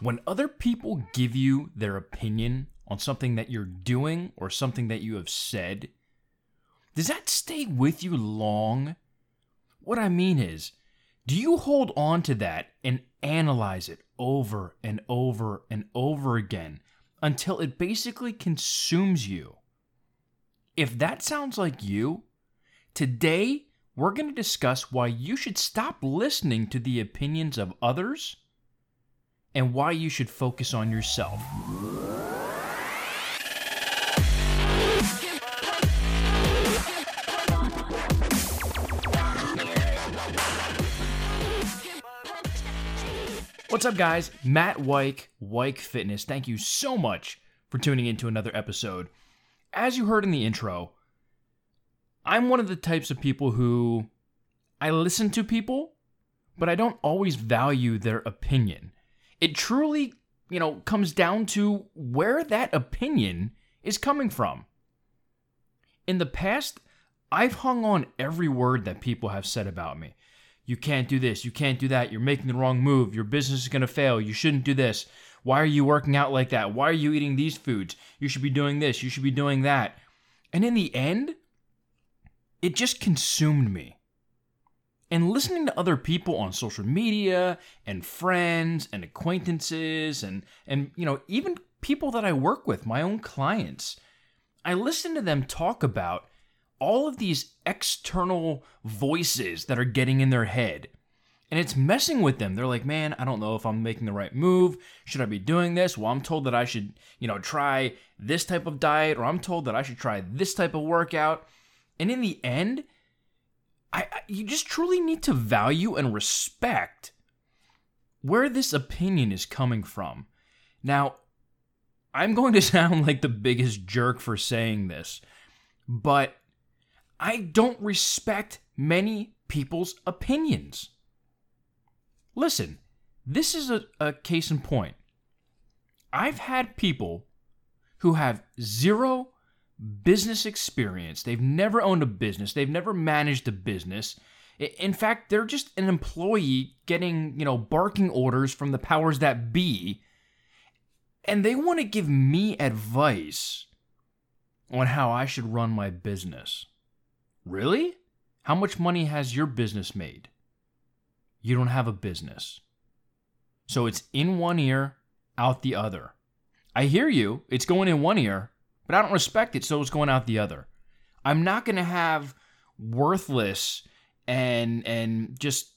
When other people give you their opinion on something that you're doing or something that you have said, does that stay with you long? What I mean is, do you hold on to that and analyze it over and over and over again until it basically consumes you? If that sounds like you, today we're going to discuss why you should stop listening to the opinions of others and why you should focus on yourself. What's up, guys? Matt Weik, Weik Fitness. Thank you so much for tuning in to another episode. As you heard in the intro, I'm one of the types of people who I listen to people, but I don't always value their opinion. It truly, you know, comes down to where that opinion is coming from. In the past, I've hung on every word that people have said about me. You can't do this, you can't do that, you're making the wrong move, your business is gonna fail, you shouldn't do this. Why are you working out like that? Why are you eating these foods? You should be doing this, you should be doing that. And in the end, it just consumed me. And listening to other people on social media and friends and acquaintances and and you know, even people that I work with, my own clients, I listen to them talk about all of these external voices that are getting in their head. And it's messing with them. They're like, man, I don't know if I'm making the right move. Should I be doing this? Well, I'm told that I should, you know, try this type of diet, or I'm told that I should try this type of workout. And in the end, I, I you just truly need to value and respect where this opinion is coming from. Now, I'm going to sound like the biggest jerk for saying this, but I don't respect many people's opinions. Listen, this is a, a case in point. I've had people who have zero business experience. They've never owned a business. They've never managed a business. In fact, they're just an employee getting, you know, barking orders from the powers that be. And they want to give me advice on how I should run my business. Really? How much money has your business made? You don't have a business. So it's in one ear, out the other. I hear you. It's going in one ear, but I don't respect it, so it's going out the other. I'm not going to have worthless and and just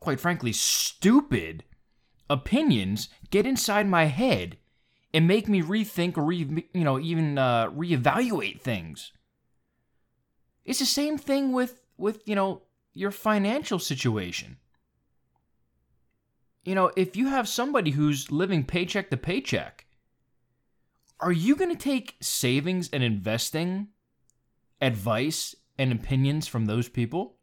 quite frankly stupid opinions get inside my head and make me rethink or re, you know even uh, reevaluate things. It's the same thing with with you know your financial situation. You know, if you have somebody who's living paycheck to paycheck, are you going to take savings and investing advice and opinions from those people?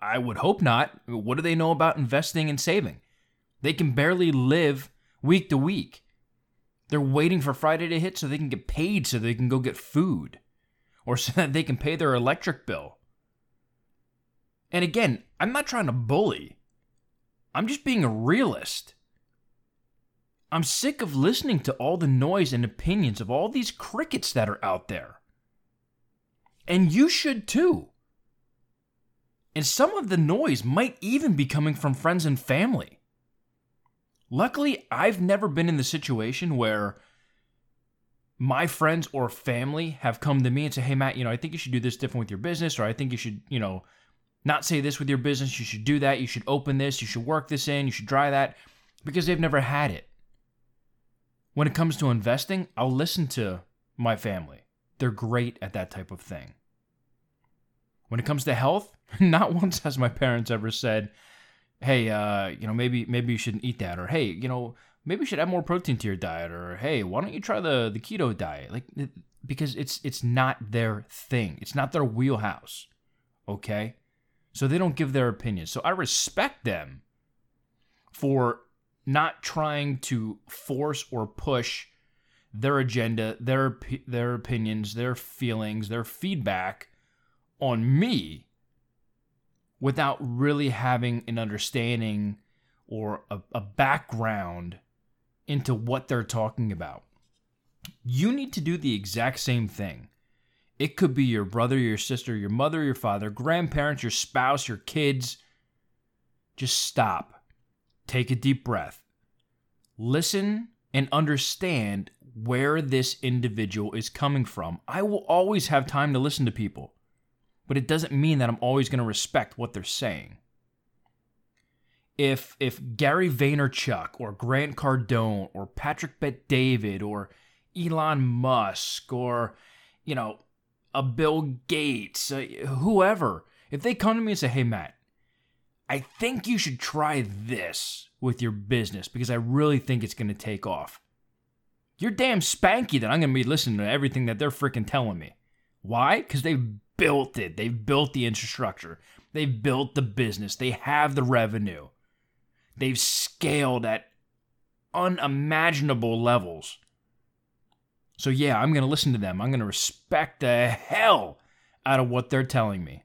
I would hope not. What do they know about investing and saving? They can barely live week to week. They're waiting for Friday to hit so they can get paid so they can go get food or so that they can pay their electric bill. And again, I'm not trying to bully, I'm just being a realist. I'm sick of listening to all the noise and opinions of all these crickets that are out there. And you should too. And some of the noise might even be coming from friends and family. Luckily, I've never been in the situation where my friends or family have come to me and say, "Hey Matt, you know, I think you should do this different with your business or I think you should, you know, not say this with your business. You should do that. You should open this. You should work this in. You should try that." Because they've never had it. When it comes to investing, I'll listen to my family. They're great at that type of thing. When it comes to health, not once has my parents ever said, "Hey, uh, you know, maybe maybe you shouldn't eat that," or "Hey, you know, maybe you should add more protein to your diet," or "Hey, why don't you try the the keto diet?" Like because it's it's not their thing. It's not their wheelhouse. Okay? So they don't give their opinions. So I respect them for not trying to force or push their agenda, their their opinions, their feelings, their feedback on me without really having an understanding or a, a background into what they're talking about. You need to do the exact same thing. It could be your brother, your sister, your mother, your father, grandparents, your spouse, your kids. Just stop. Take a deep breath. Listen and understand where this individual is coming from. I will always have time to listen to people, but it doesn't mean that I'm always going to respect what they're saying. If if Gary Vaynerchuk or Grant Cardone or Patrick Bet David or Elon Musk or you know a Bill Gates, uh, whoever, if they come to me and say, "Hey Matt, I think you should try this with your business because I really think it's going to take off." You're damn spanky that I'm going to be listening to everything that they're freaking telling me. Why? Because they've built it. They've built the infrastructure. They've built the business. They have the revenue. They've scaled at unimaginable levels. So, yeah, I'm going to listen to them. I'm going to respect the hell out of what they're telling me.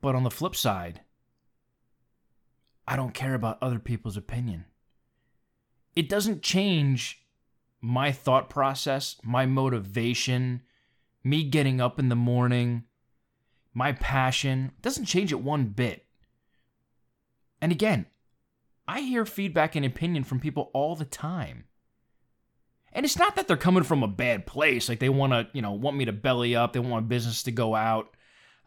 But on the flip side, I don't care about other people's opinion it doesn't change my thought process, my motivation, me getting up in the morning, my passion. It doesn't change it one bit. And again, I hear feedback and opinion from people all the time. And it's not that they're coming from a bad place, like they want to, you know, want me to belly up, they want business to go out.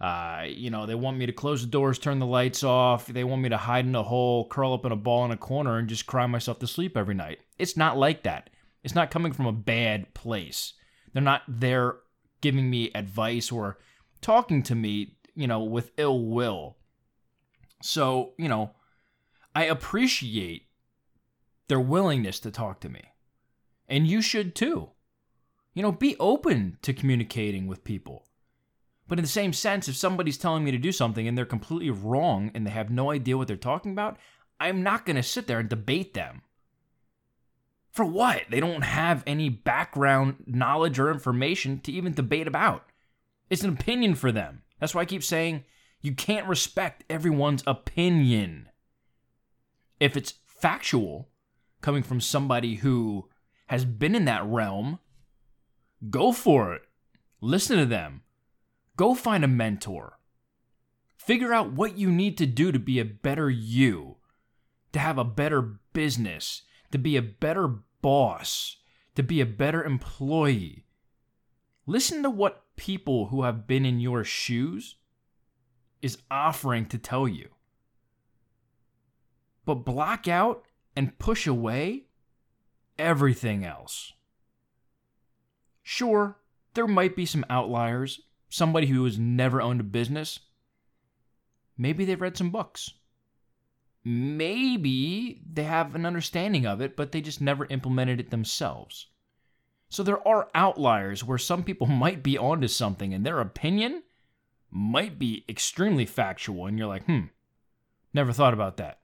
Uh, you know, they want me to close the doors, turn the lights off. They want me to hide in a hole, curl up in a ball in a corner, and just cry myself to sleep every night. It's not like that. It's not coming from a bad place. They're not there giving me advice or talking to me, you know, with ill will. So, you know, I appreciate their willingness to talk to me. And you should too. You know, be open to communicating with people. But in the same sense, if somebody's telling me to do something and they're completely wrong and they have no idea what they're talking about, I'm not going to sit there and debate them. For what? They don't have any background knowledge or information to even debate about. It's an opinion for them. That's why I keep saying you can't respect everyone's opinion. If it's factual, coming from somebody who has been in that realm, go for it. Listen to them. Go find a mentor. Figure out what you need to do to be a better you, to have a better business, to be a better boss, to be a better employee. Listen to what people who have been in your shoes is offering to tell you. But block out and push away everything else. Sure, there might be some outliers somebody who has never owned a business, maybe they've read some books. Maybe they have an understanding of it, but they just never implemented it themselves. So there are outliers where some people might be onto something and their opinion might be extremely factual, and you're like, hmm, never thought about that.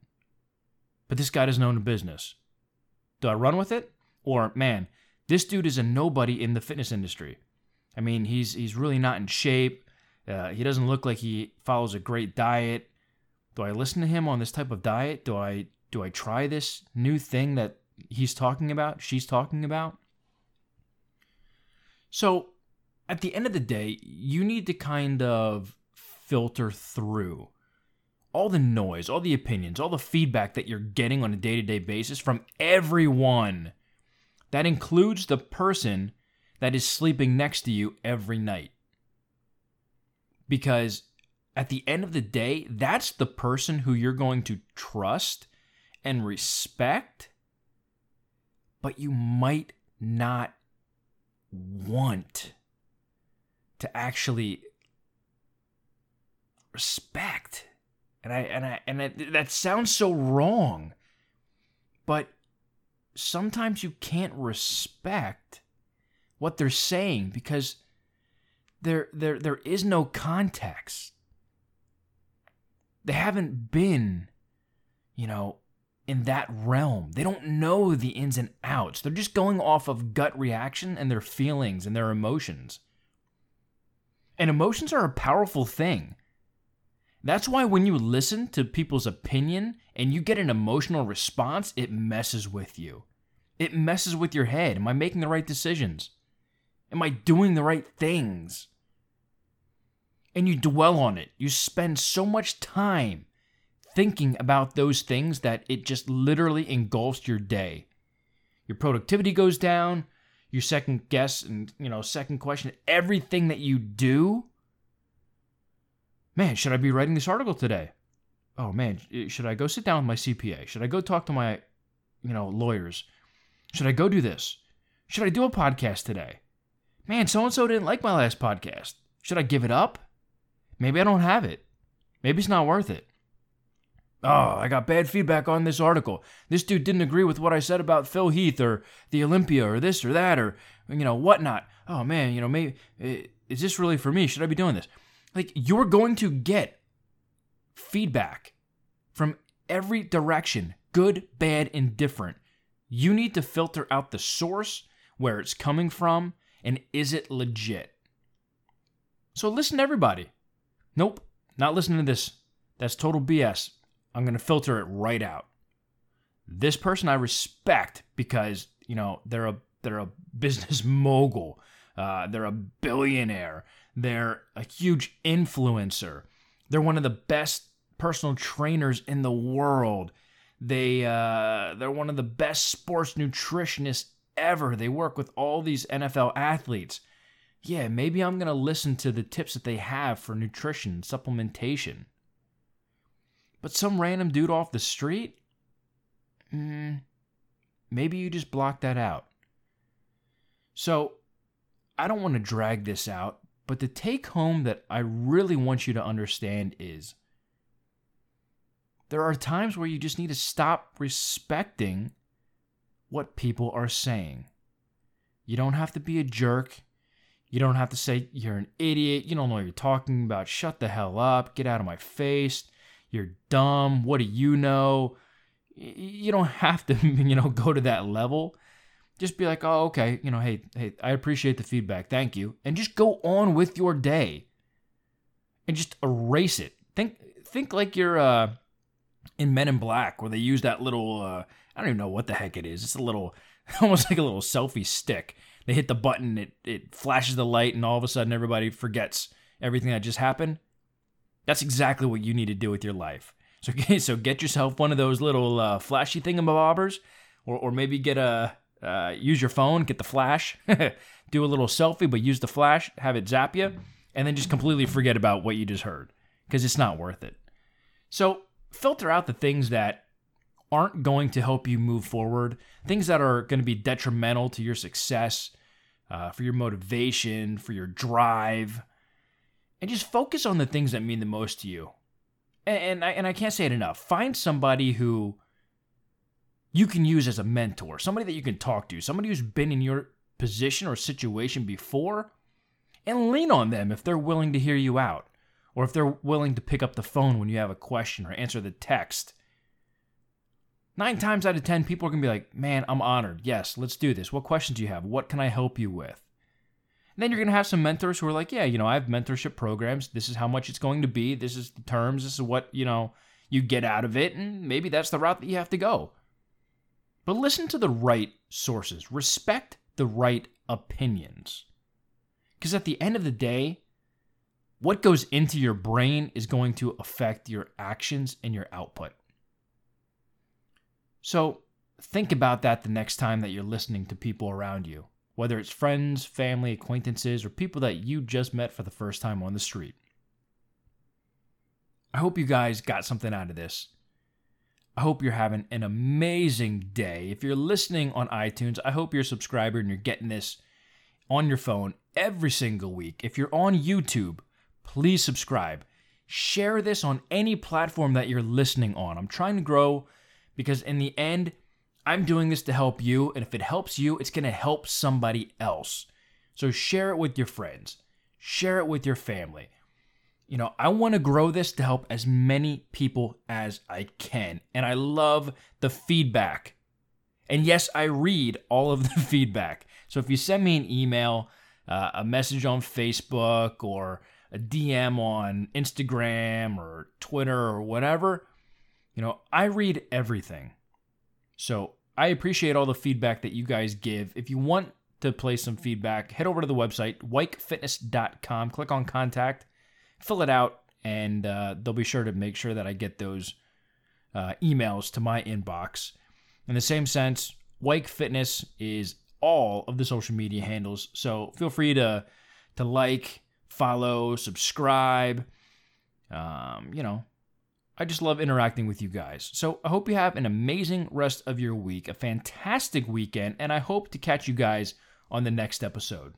But this guy doesn't own a business. Do I run with it? Or, man, this dude is a nobody in the fitness industry. I mean, he's he's really not in shape. Uh, he doesn't look like he follows a great diet. Do I listen to him on this type of diet? Do I do I try this new thing that he's talking about? She's talking about? So, at the end of the day, you need to kind of filter through all the noise, all the opinions, all the feedback that you're getting on a day to day basis from everyone. That includes the person that is sleeping next to you every night. Because at the end of the day, that's the person who you're going to trust and respect, but you might not want to actually respect. And I and I and I, that sounds so wrong. But sometimes you can't respect what they're saying because there there there is no context. They haven't been, you know, in that realm. They don't know the ins and outs. They're just going off of gut reaction and their feelings and their emotions. And emotions are a powerful thing. That's why when you listen to people's opinion and you get an emotional response, it messes with you. It messes with your head. Am I making the right decisions? Am I doing the right things? And you dwell on it. You spend so much time thinking about those things that it just literally engulfs your day. Your productivity goes down, your second guess and, you know, second question everything that you do. Man, should I be writing this article today? Oh man, should I go sit down with my CPA? Should I go talk to my, you know, lawyers? Should I go do this? Should I do a podcast today? Man, so and so didn't like my last podcast. Should I give it up? Maybe I don't have it. Maybe it's not worth it. Oh, I got bad feedback on this article. This dude didn't agree with what I said about Phil Heath or the Olympia or this or that or, you know, whatnot. Oh, man, you know, maybe, is this really for me? Should I be doing this? Like, you're going to get feedback from every direction good, bad, indifferent. You need to filter out the source, where it's coming from, and is it legit? So listen to everybody. Nope, not listening to this. That's total BS. I'm going to filter it right out. This person I respect because, you know, they're a they're a business mogul. Uh, they're a billionaire. They're a huge influencer. They're one of the best personal trainers in the world. They uh, they're one of the best sports nutritionists ever. They work with all these NFL athletes. Yeah, maybe I'm gonna listen to the tips that they have for nutrition supplementation. But some random dude off the street? Mm, maybe you just block that out. So, I don't want to drag this out, but the take home that I really want you to understand is there are times where you just need to stop respecting what people are saying. You don't have to be a jerk. You don't have to say you're an idiot. You don't know what you're talking about. Shut the hell up. Get out of my face you're dumb, what do you know? You don't have to, you know, go to that level. Just be like, oh, okay, you know, hey, hey, I appreciate the feedback, thank you, and just go on with your day, and just erase it. Think, think like you're uh, in Men in Black, where they use that little, uh, I don't even know what the heck it is. It's a little, almost like a little selfie stick. They hit the button, it it flashes the light, and all of a sudden everybody forgets everything that just happened. That's exactly what you need to do with your life. So, so get yourself one of those little uh, flashy thingamabobbers, or, or maybe get a uh, use your phone, get the flash, do a little selfie, but use the flash, have it zap you, and then just completely forget about what you just heard because it's not worth it. So filter out the things that aren't going to help you move forward, things that are going to be detrimental to your success, uh, for your motivation, for your drive and just focus on the things that mean the most to you. And, and I, and I can't say it enough. Find somebody who you can use as a mentor, somebody that you can talk to, somebody who's been in your position or situation before, and lean on them if they're willing to hear you out, or if they're willing to pick up the phone when you have a question or answer the text. Nine times out of ten, people are going to be like, Man, I'm honored. Yes, let's do this. What questions do you have? What can I help you with? And then you're going to have some mentors who are like, yeah, you know, I have mentorship programs. This is how much it's going to be. This is the terms. This is what, you know, you get out of it. And maybe that's the route that you have to go. But listen to the right sources, respect the right opinions. Because at the end of the day, what goes into your brain is going to affect your actions and your output. So think about that the next time that you're listening to people around you whether it's friends, family, acquaintances, or people that you just met for the first time on the street. I hope you guys got something out of this. I hope you're having an amazing day. If you're listening on iTunes, I hope you're a subscriber and you're getting this on your phone every single week. If you're on YouTube, please subscribe. Share this on any platform that you're listening on. I'm trying to grow because in the end, I'm doing this to help you, and if it helps you, it's going to help somebody else. So share it with your friends, share it with your family. You know, I want to grow this to help as many people as I can. And I love the feedback. And yes, I read all of the feedback. So if you send me an email, uh, a message on Facebook, or a DM on Instagram or Twitter or whatever, you know, I read everything. So I appreciate all the feedback that you guys give. If you want to play some feedback, head over to the website, weikfitness.com, click on contact, fill it out, and uh, they'll be sure to make sure that I get those uh, emails to my inbox. In the same sense, Weik Fitness is all of the social media handles, so feel free to to like, follow, subscribe. Um, you know, I just love interacting with you guys. So I hope you have an amazing rest of your week, a fantastic weekend, and I hope to catch you guys on the next episode.